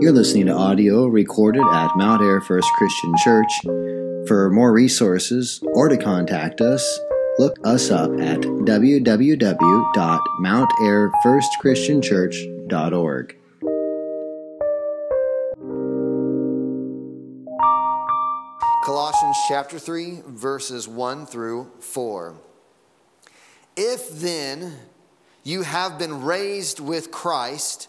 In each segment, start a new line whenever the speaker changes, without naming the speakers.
You're listening to audio recorded at Mount Air First Christian Church. For more resources or to contact us, look us up at www.mountairfirstchristianchurch.org.
Colossians chapter 3, verses 1 through 4. If then you have been raised with Christ,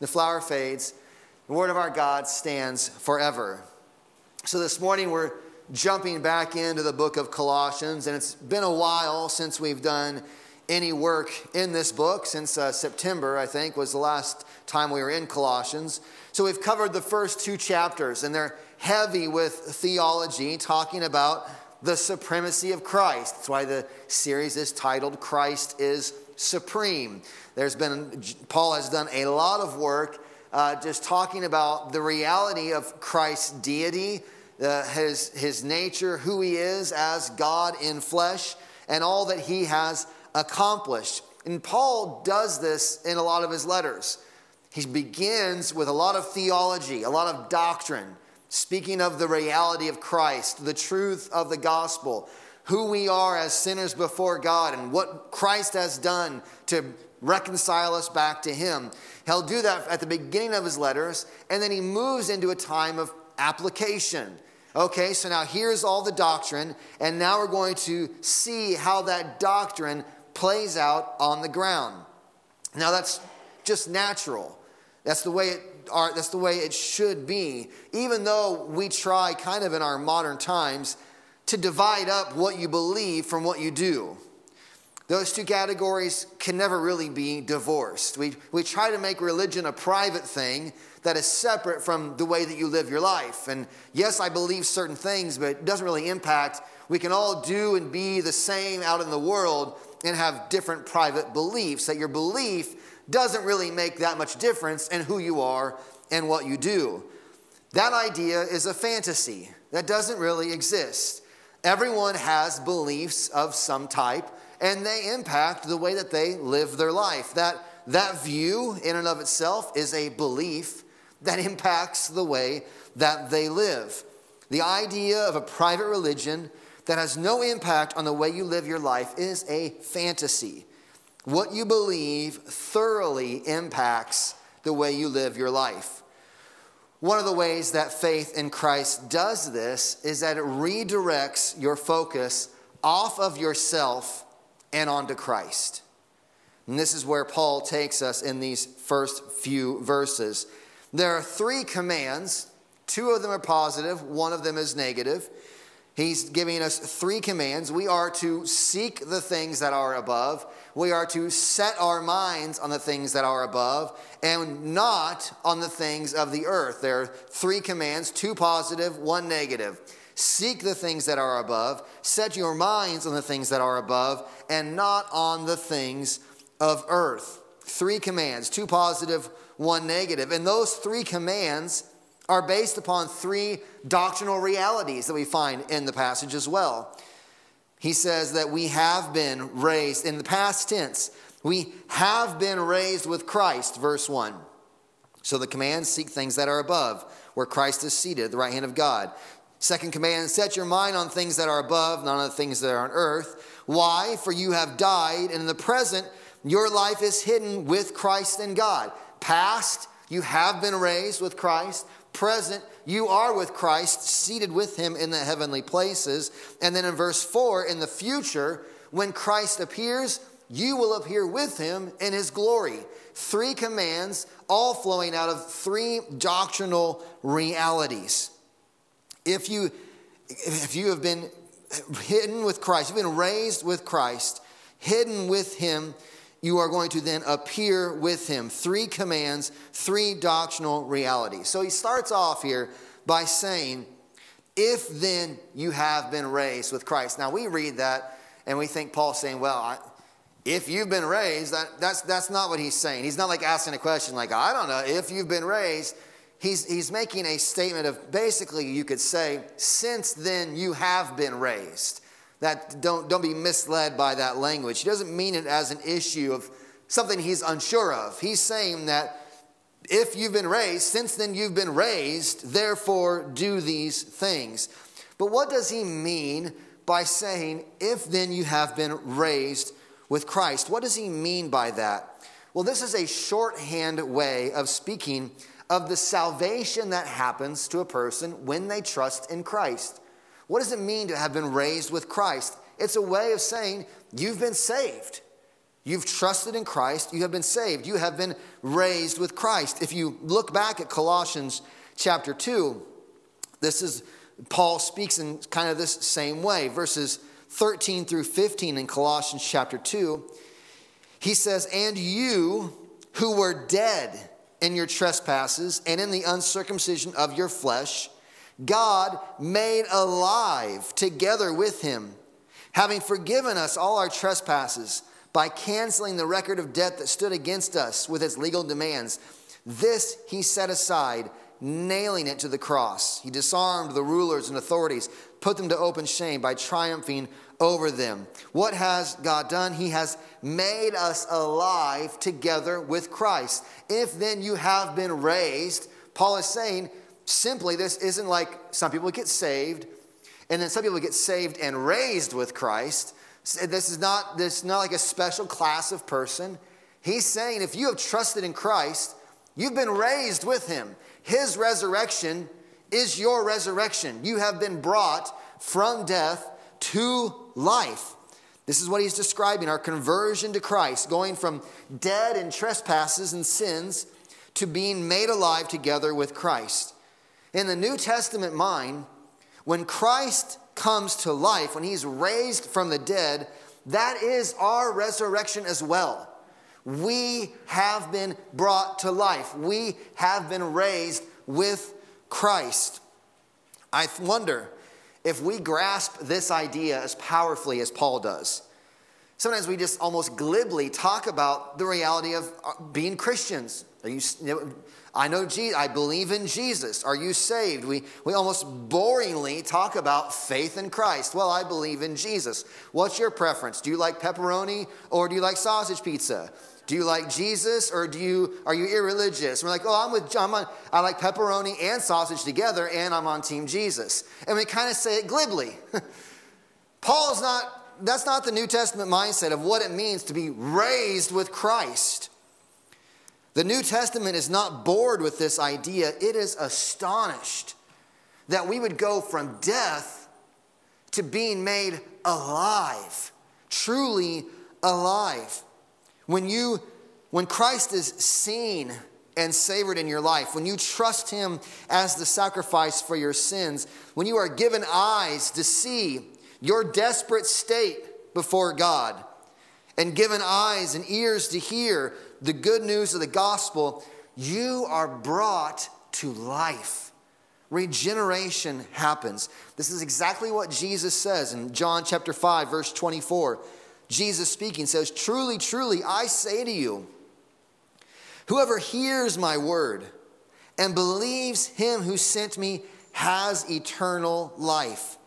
the flower fades, the word of our God stands forever. So this morning we're jumping back into the book of Colossians, and it's been a while since we've done any work in this book, since uh, September, I think, was the last time we were in Colossians. So we've covered the first two chapters, and they're heavy with theology, talking about the supremacy of Christ. That's why the series is titled Christ is Supreme. There's been, Paul has done a lot of work uh, just talking about the reality of Christ's deity, uh, his, his nature, who he is as God in flesh, and all that he has accomplished. And Paul does this in a lot of his letters. He begins with a lot of theology, a lot of doctrine speaking of the reality of Christ, the truth of the gospel, who we are as sinners before God, and what Christ has done to reconcile us back to Him. He'll do that at the beginning of his letters, and then he moves into a time of application. Okay, so now here's all the doctrine, and now we're going to see how that doctrine plays out on the ground. Now that's just natural. That's the way it are, that's the way it should be, even though we try kind of in our modern times to divide up what you believe from what you do. Those two categories can never really be divorced. We, we try to make religion a private thing that is separate from the way that you live your life. And yes, I believe certain things, but it doesn't really impact. We can all do and be the same out in the world and have different private beliefs. That your belief doesn't really make that much difference in who you are and what you do. That idea is a fantasy that doesn't really exist. Everyone has beliefs of some type, and they impact the way that they live their life. That, that view, in and of itself, is a belief that impacts the way that they live. The idea of a private religion that has no impact on the way you live your life is a fantasy. What you believe thoroughly impacts the way you live your life. One of the ways that faith in Christ does this is that it redirects your focus off of yourself and onto Christ. And this is where Paul takes us in these first few verses. There are three commands. Two of them are positive, one of them is negative. He's giving us three commands. We are to seek the things that are above. We are to set our minds on the things that are above and not on the things of the earth. There are three commands two positive, one negative. Seek the things that are above, set your minds on the things that are above, and not on the things of earth. Three commands two positive, one negative. And those three commands are based upon three doctrinal realities that we find in the passage as well. He says that we have been raised in the past tense. We have been raised with Christ, verse 1. So the command seek things that are above, where Christ is seated at the right hand of God. Second command set your mind on things that are above, not on the things that are on earth. Why? For you have died, and in the present, your life is hidden with Christ in God. Past, you have been raised with Christ present, you are with Christ, seated with him in the heavenly places. And then in verse 4, in the future, when Christ appears, you will appear with him in his glory. Three commands, all flowing out of three doctrinal realities. If you, if you have been hidden with Christ, you've been raised with Christ, hidden with him you are going to then appear with him. Three commands, three doctrinal realities. So he starts off here by saying, If then you have been raised with Christ. Now we read that and we think Paul's saying, Well, I, if you've been raised, that, that's, that's not what he's saying. He's not like asking a question like, I don't know, if you've been raised. He's, he's making a statement of basically, you could say, since then you have been raised. That don't, don't be misled by that language. He doesn't mean it as an issue of something he's unsure of. He's saying that if you've been raised, since then you've been raised, therefore do these things. But what does he mean by saying, if then you have been raised with Christ? What does he mean by that? Well, this is a shorthand way of speaking of the salvation that happens to a person when they trust in Christ. What does it mean to have been raised with Christ? It's a way of saying you've been saved. You've trusted in Christ, you have been saved, you have been raised with Christ. If you look back at Colossians chapter 2, this is Paul speaks in kind of this same way. Verses 13 through 15 in Colossians chapter 2, he says, And you who were dead in your trespasses and in the uncircumcision of your flesh, God made alive together with him, having forgiven us all our trespasses by canceling the record of debt that stood against us with its legal demands. This he set aside, nailing it to the cross. He disarmed the rulers and authorities, put them to open shame by triumphing over them. What has God done? He has made us alive together with Christ. If then you have been raised, Paul is saying, simply, this isn't like some people get saved, and then some people get saved and raised with Christ. This is not, this is not like a special class of person. He's saying if you have trusted in Christ, you've been raised with him. His resurrection is your resurrection. You have been brought from death to life. This is what he's describing our conversion to Christ, going from dead in trespasses and sins to being made alive together with Christ. In the New Testament mind, when Christ comes to life, when he's raised from the dead, that is our resurrection as well. We have been brought to life. We have been raised with Christ. I wonder if we grasp this idea as powerfully as Paul does. Sometimes we just almost glibly talk about the reality of uh, being Christians. Are you, I know Jesus, I believe in Jesus. Are you saved? We, we almost boringly talk about faith in Christ. Well, I believe in Jesus. What's your preference? Do you like pepperoni or do you like sausage pizza? Do you like Jesus or do you are you irreligious? we're like, oh, I'm with I'm on, I like pepperoni and sausage together, and I'm on Team Jesus. And we kind of say it glibly. Paul's not that's not the New Testament mindset of what it means to be raised with Christ. The New Testament is not bored with this idea, it is astonished that we would go from death to being made alive, truly alive. When you when Christ is seen and savored in your life, when you trust him as the sacrifice for your sins, when you are given eyes to see your desperate state before God, and given eyes and ears to hear the good news of the gospel, you are brought to life. Regeneration happens. This is exactly what Jesus says in John chapter 5 verse 24. Jesus speaking says, "Truly, truly, I say to you, whoever hears my word and believes him who sent me has eternal life.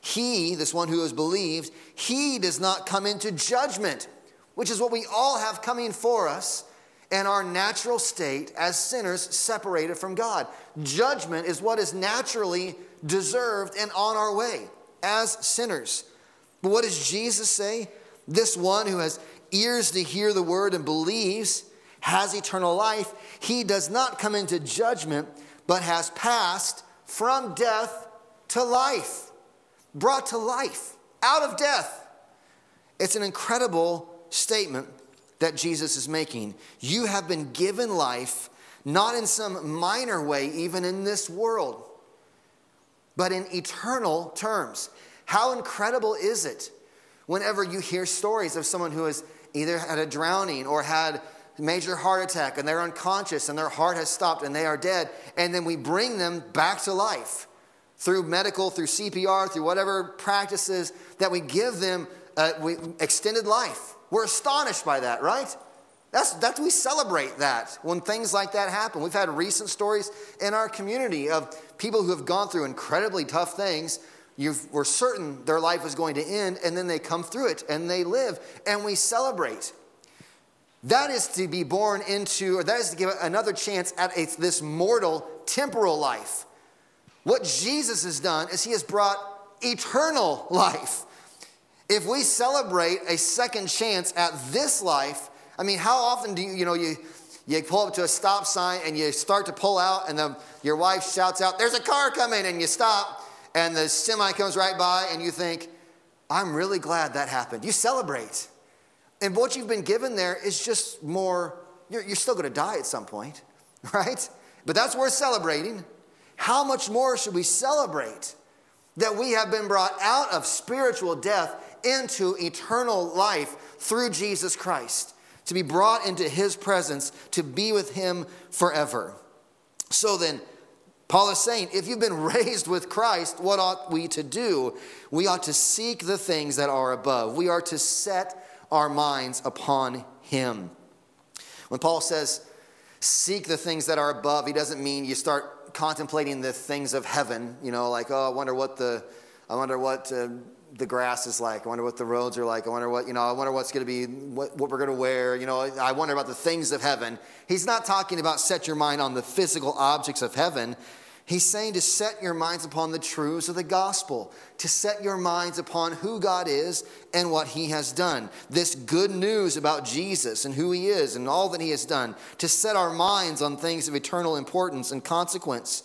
He, this one who has believed, he does not come into judgment, which is what we all have coming for us and our natural state as sinners separated from God. Judgment is what is naturally deserved and on our way as sinners. But what does Jesus say? This one who has ears to hear the word and believes has eternal life. He does not come into judgment, but has passed from death to life, brought to life, out of death. It's an incredible statement that Jesus is making. You have been given life, not in some minor way, even in this world, but in eternal terms. How incredible is it whenever you hear stories of someone who has either had a drowning or had a major heart attack and they're unconscious and their heart has stopped and they are dead. And then we bring them back to life through medical, through CPR, through whatever practices that we give them uh, we, extended life. We're astonished by that, right? That's, that's we celebrate that when things like that happen. We've had recent stories in our community of people who have gone through incredibly tough things. You were certain their life was going to end, and then they come through it and they live, and we celebrate. That is to be born into, or that is to give another chance at a, this mortal, temporal life. What Jesus has done is he has brought eternal life. If we celebrate a second chance at this life, I mean, how often do you, you know, you, you pull up to a stop sign and you start to pull out, and the, your wife shouts out, There's a car coming, and you stop, and the semi comes right by, and you think, I'm really glad that happened. You celebrate. And what you've been given there is just more, you're, you're still to die at some point, right? But that's worth celebrating. How much more should we celebrate that we have been brought out of spiritual death into eternal life through Jesus Christ? To be brought into his presence, to be with him forever. So then, Paul is saying, if you've been raised with Christ, what ought we to do? We ought to seek the things that are above. We are to set our minds upon Him. When Paul says, seek the things that are above, he doesn't mean you start contemplating the things of heaven, you know, like, oh, I wonder what the, I wonder what uh, the grass is like. I wonder what the roads are like. I wonder what, you know, I wonder what's going to be, what, what we're going to wear. You know, I wonder about the things of heaven. He's not talking about set your mind on the physical objects of heaven. He's saying to set your minds upon the truths of the gospel, to set your minds upon who God is and what he has done. This good news about Jesus and who he is and all that he has done, to set our minds on things of eternal importance and consequence.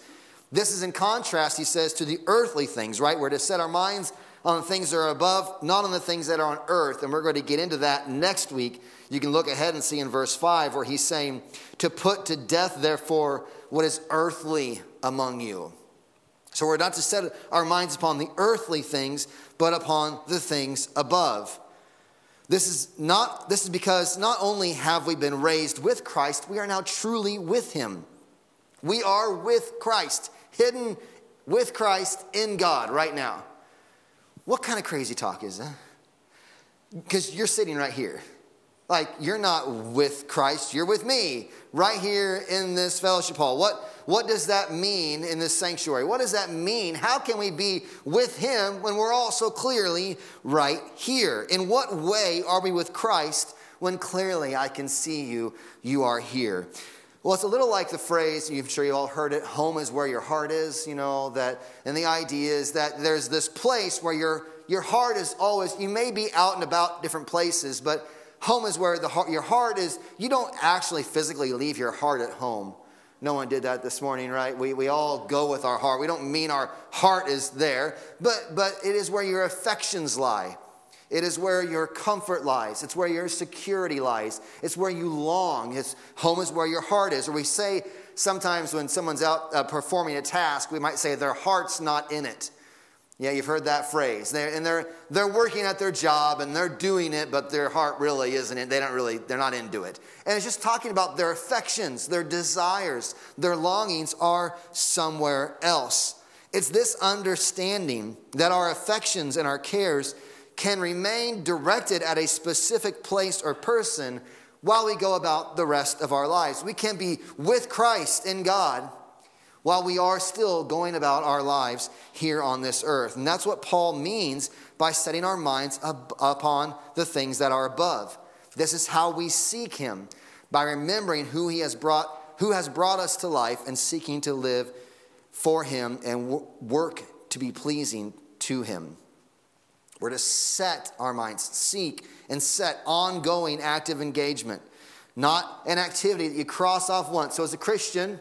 This is in contrast, he says, to the earthly things, right? We're to set our minds on the things that are above, not on the things that are on earth. And we're going to get into that next week. You can look ahead and see in verse 5 where he's saying, To put to death, therefore, what is earthly among you. So we're not to set our minds upon the earthly things, but upon the things above. This is not this is because not only have we been raised with Christ, we are now truly with him. We are with Christ, hidden with Christ in God right now. What kind of crazy talk is that? Because you're sitting right here. Like, you're not with Christ, you're with me right here in this fellowship hall. What, what does that mean in this sanctuary? What does that mean? How can we be with Him when we're all so clearly right here? In what way are we with Christ when clearly I can see you? You are here. Well, it's a little like the phrase, I'm sure you all heard it, home is where your heart is, you know, that, and the idea is that there's this place where your, your heart is always, you may be out and about different places, but Home is where the heart, your heart is. You don't actually physically leave your heart at home. No one did that this morning, right? We, we all go with our heart. We don't mean our heart is there, but, but it is where your affections lie. It is where your comfort lies. It's where your security lies. It's where you long. It's, home is where your heart is. Or we say sometimes when someone's out uh, performing a task, we might say their heart's not in it. Yeah, you've heard that phrase. They're, and they're, they're working at their job and they're doing it, but their heart really isn't it. They don't really, they're not into it. And it's just talking about their affections, their desires, their longings are somewhere else. It's this understanding that our affections and our cares can remain directed at a specific place or person while we go about the rest of our lives. We can be with Christ in God while we are still going about our lives here on this earth. And that's what Paul means by setting our minds up upon the things that are above. This is how we seek him by remembering who he has brought who has brought us to life and seeking to live for him and work to be pleasing to him. We're to set our minds, seek and set ongoing active engagement, not an activity that you cross off once. So, as a Christian,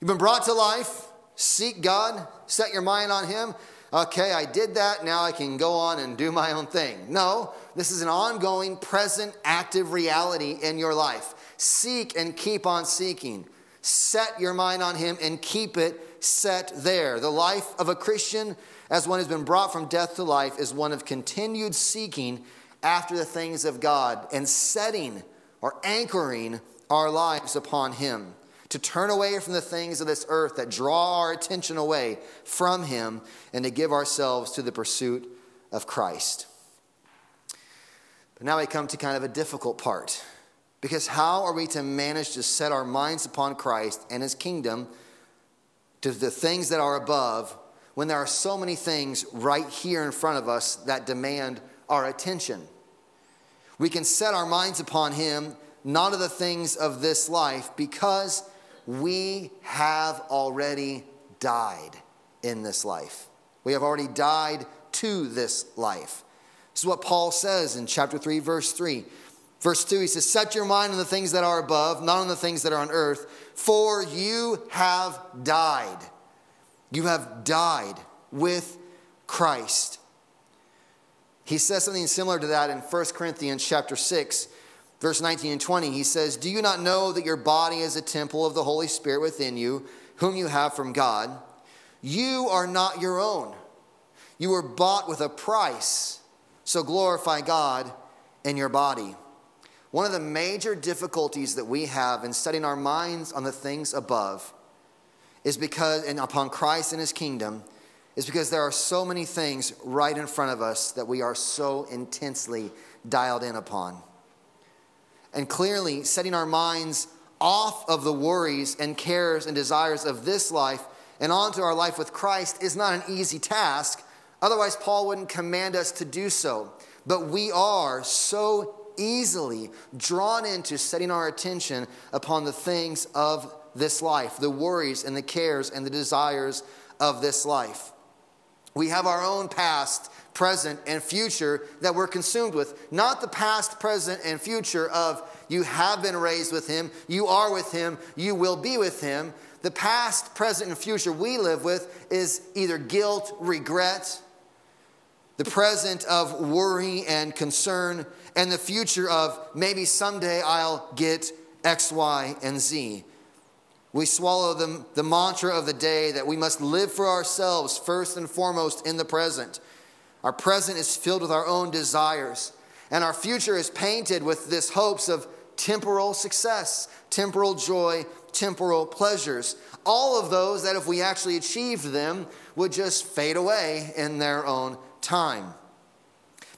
You've been brought to life. Seek God, set your mind on Him. Okay, I did that. Now I can go on and do my own thing. No, this is an ongoing, present, active reality in your life. Seek and keep on seeking. Set your mind on Him and keep it set there. The life of a Christian, as one who's been brought from death to life, is one of continued seeking after the things of God and setting or anchoring our lives upon Him. To turn away from the things of this earth that draw our attention away from Him and to give ourselves to the pursuit of Christ. But now we come to kind of a difficult part. Because how are we to manage to set our minds upon Christ and His kingdom to the things that are above when there are so many things right here in front of us that demand our attention? We can set our minds upon Him, not of the things of this life, because we have already died in this life. We have already died to this life. This is what Paul says in chapter 3, verse 3. Verse 2, he says, Set your mind on the things that are above, not on the things that are on earth, for you have died. You have died with Christ. He says something similar to that in 1 Corinthians chapter 6, verse 19 and 20. He says, Do you not know that your body is a temple of the Holy Spirit within you, whom you have from God? You are not your own. You were bought with a price. So glorify God in your body. One of the major difficulties that we have in setting our minds on the things above is because, and upon Christ and his kingdom, is because there are so many things right in front of us that we are so intensely dialed in upon. And clearly, setting our minds off of the worries and cares and desires of this life and onto our life with Christ is not an easy task Otherwise, Paul wouldn't command us to do so. But we are so easily drawn into setting our attention upon the things of this life, the worries and the cares and the desires of this life. We have our own past, present, and future that we're consumed with. Not the past, present, and future of you have been raised with him, you are with him, you will be with him. The past, present, and future we live with is either guilt, regret, the present of worry and concern, and the future of maybe someday I'll get X, Y, and Z. We swallow the, the mantra of the day that we must live for ourselves first and foremost in the present. Our present is filled with our own desires, and our future is painted with this hopes of temporal success, temporal joy, temporal pleasures. All of those that, if we actually achieved them, would just fade away in their own time.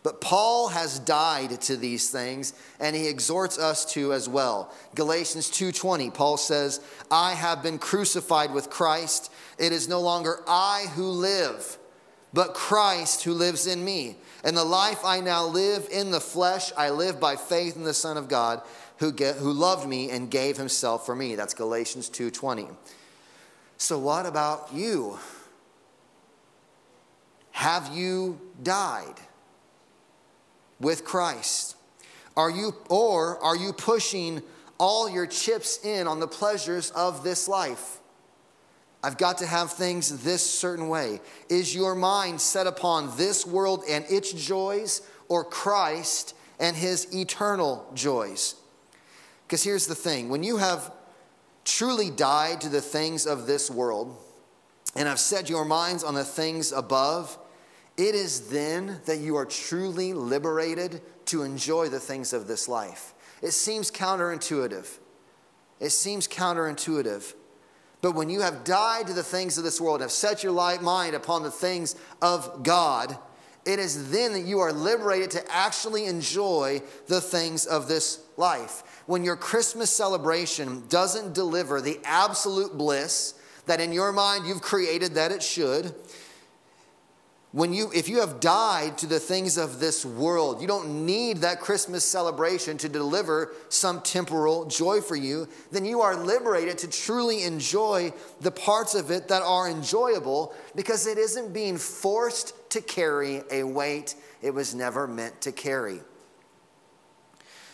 But Paul has died to these things and he exhorts us to as well. Galatians 2:20 Paul says, "I have been crucified with Christ. It is no longer I who live, but Christ who lives in me. And the life I now live in the flesh, I live by faith in the Son of God who, get, who loved me and gave himself for me." That's Galatians 2:20. So what about you? Have you died with Christ? Are you, or are you pushing all your chips in on the pleasures of this life? I've got to have things this certain way. Is your mind set upon this world and its joys, or Christ and his eternal joys? Because here's the thing when you have truly died to the things of this world and have set your minds on the things above, it is then that you are truly liberated to enjoy the things of this life. It seems counterintuitive. It seems counterintuitive. But when you have died to the things of this world, have set your mind upon the things of God, it is then that you are liberated to actually enjoy the things of this life. When your Christmas celebration doesn't deliver the absolute bliss that in your mind you've created that it should, when you if you have died to the things of this world you don't need that christmas celebration to deliver some temporal joy for you. Then you are liberated to truly enjoy the parts of it that are enjoyable because it isn't being forced to carry a weight it was never meant to carry.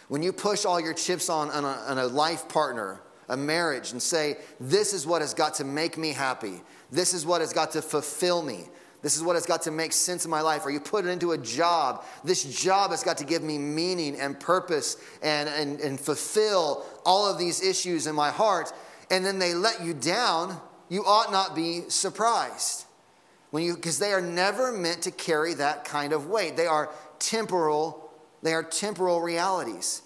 When you push all your chips on, on, a, on a life partner a marriage and say this is what has got to make me happy. This is what has got to fulfill me this is what has got to make sense in my life. Or you put it into a job. This job has got to give me meaning and purpose and, and, and fulfill all of these issues in my heart. And then they let you down. You ought not be surprised. When you, because they are never meant to carry that kind of weight. They are temporal they are temporal realities.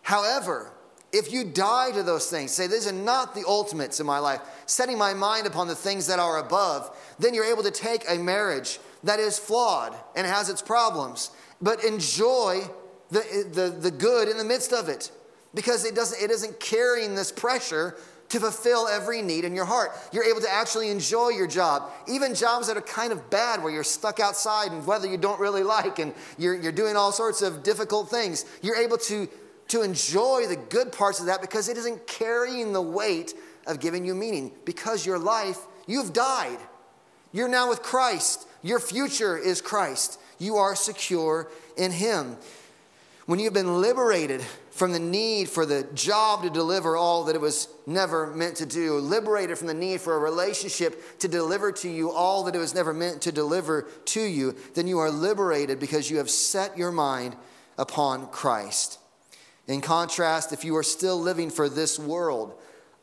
However, if you die to those things, say, these are not the ultimates in my life, setting my mind upon the things that are above, then you're able to take a marriage that is flawed and has its problems, but enjoy the, the, the good in the midst of it because it doesn't, it isn't carrying this pressure to fulfill every need in your heart. You're able to actually enjoy your job, even jobs that are kind of bad where you're stuck outside and weather you don't really like and you're, you're doing all sorts of difficult things. You're able to, to enjoy the good parts of that because it isn't carrying the weight of giving you meaning. Because your life, you've died. You're now with Christ. Your future is Christ. You are secure in Him. When you've been liberated from the need for the job to deliver all that it was never meant to do, liberated from the need for a relationship to deliver to you all that it was never meant to deliver to you, then you are liberated because you have set your mind upon Christ. In contrast, if you are still living for this world,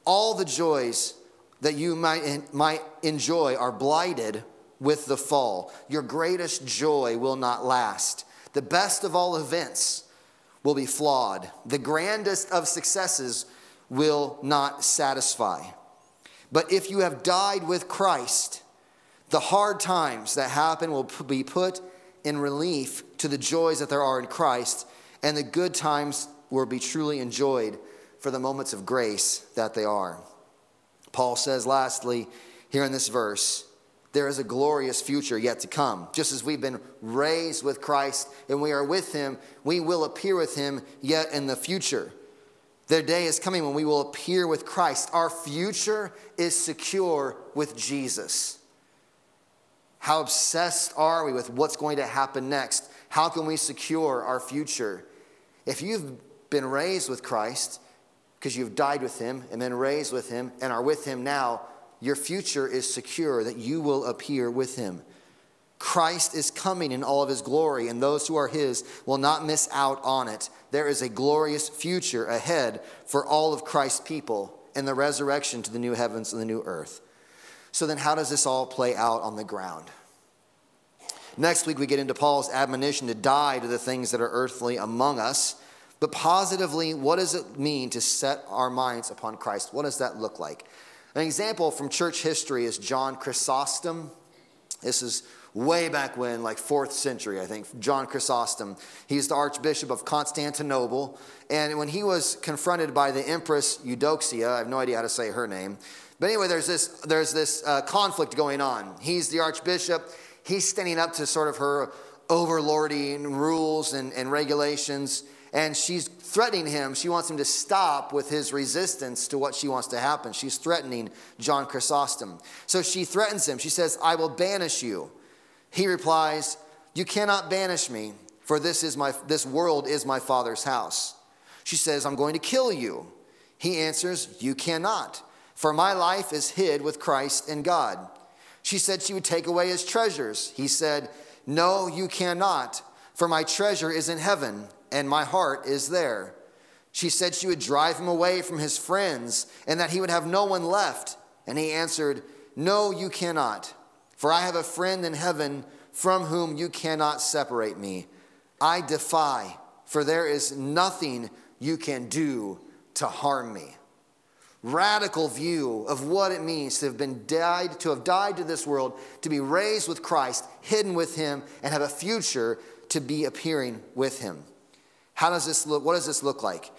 all the joys that you might, might enjoy are blighted with the fall. Your greatest joy will not last. The best of all events will be flawed. The grandest of successes will not satisfy. But if you have died with Christ, the hard times that happen will be put in relief to the joys that there are in Christ, and the good times will be truly enjoyed for the moments of grace that they are. Paul says, lastly, here in this verse, there is a glorious future yet to come. Just as we've been raised with Christ and we are with him, we will appear with him yet in the future. Their day is coming when we will appear with Christ. Our future is secure with Jesus. How obsessed are we with what's going to happen next? How can we secure our future? If you've been raised with Christ, because you've died with him and been raised with him and are with him now, your future is secure, that you will appear with him. Christ is coming in all of his glory, and those who are his will not miss out on it. There is a glorious future ahead for all of Christ's people and the resurrection to the new heavens and the new earth. So, then, how does this all play out on the ground? Next week, we get into Paul's admonition to die to the things that are earthly among us. But positively, what does it mean to set our minds upon Christ? What does that look like? An example from church history is John Chrysostom. This is way back when, like fourth century, I think. John Chrysostom. He's the Archbishop of Constantinople. And when he was confronted by the Empress Eudoxia, I have no idea how to say her name. But anyway, there's this, there's this uh, conflict going on. He's the Archbishop. He's standing up to sort of her overlording rules and, and regulations and she's threatening him. She wants him to stop with his resistance to what she wants to happen. She's threatening John Chrysostom. So she threatens him. She says, I will banish you. He replies, You cannot banish me, for this, is my, this world is my father's house. She says, I'm going to kill you. He answers, You cannot, for my life is hid with Christ in God. She said she would take away his treasures. He said, No, you cannot, for my treasure is in heaven and my heart is there. She said she would drive him away from his friends and that he would have no one left. And he answered, No, you cannot, for I have a friend in heaven from whom you cannot separate me. I defy, for there is nothing you can do to harm me. Radical view of what it means to have been died, to have died to this world, to be raised with Christ, hidden with him, and have a future to be appearing with him. How does this look? What does this look like?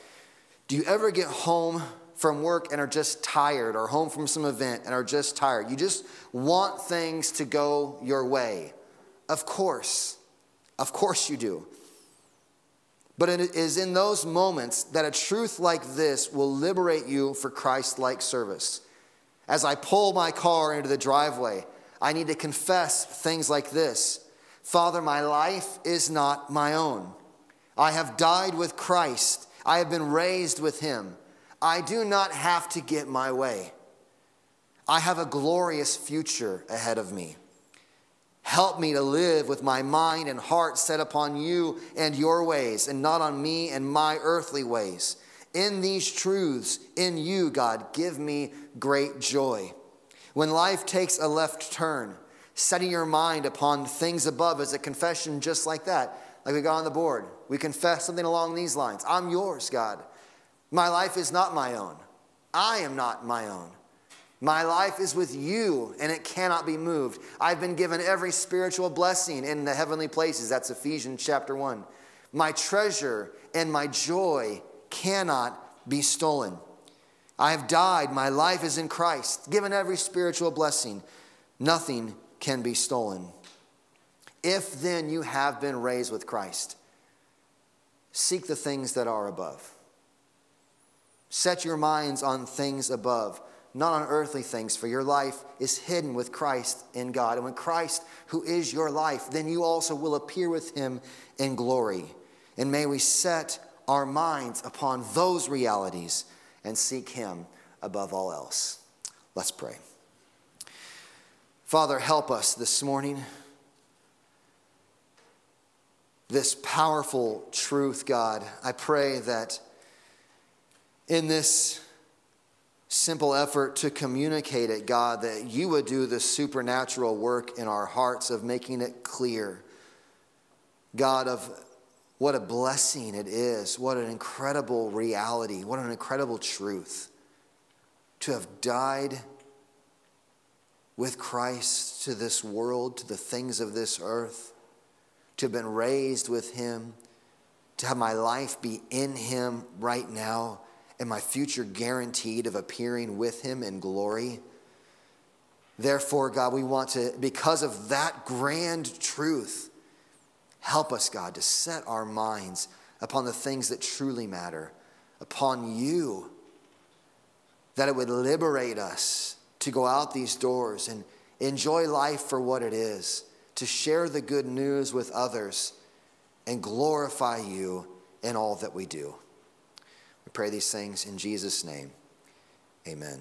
Do you ever get home from work and are just tired, or home from some event and are just tired? You just want things to go your way. Of course. Of course you do. But it is in those moments that a truth like this will liberate you for Christ like service. As I pull my car into the driveway, I need to confess things like this Father, my life is not my own. I have died with Christ. I have been raised with him. I do not have to get my way. I have a glorious future ahead of me. Help me to live with my mind and heart set upon you and your ways, and not on me and my earthly ways. In these truths, in you, God, give me great joy. When life takes a left turn, setting your mind upon things above is a confession just like that like we got on the board. We confess something along these lines I'm yours, God. My life is not my own. I am not my own. My life is with you and it cannot be moved. I've been given every spiritual blessing in the heavenly places. That's Ephesians chapter 1. My treasure and my joy cannot be stolen. I have died. My life is in Christ, given every spiritual blessing. Nothing can be stolen. If then you have been raised with Christ, seek the things that are above. Set your minds on things above, not on earthly things, for your life is hidden with Christ in God. And when Christ, who is your life, then you also will appear with him in glory. And may we set our minds upon those realities and seek him above all else. Let's pray. Father, help us this morning. This powerful truth, God, I pray that in this simple effort to communicate it, God, that you would do the supernatural work in our hearts of making it clear, God, of what a blessing it is, what an incredible reality, what an incredible truth to have died with Christ to this world, to the things of this earth, to have been raised with Him, to have my life be in Him right now and my future guaranteed of appearing with him in glory. Therefore, God, we want to, because of that grand truth, help us, God, to set our minds upon the things that truly matter, upon you, that it would liberate us to go out these doors and enjoy life for what it is, to share the good news with others, and glorify you in all that we do. We pray these things in Jesus' name. Amen.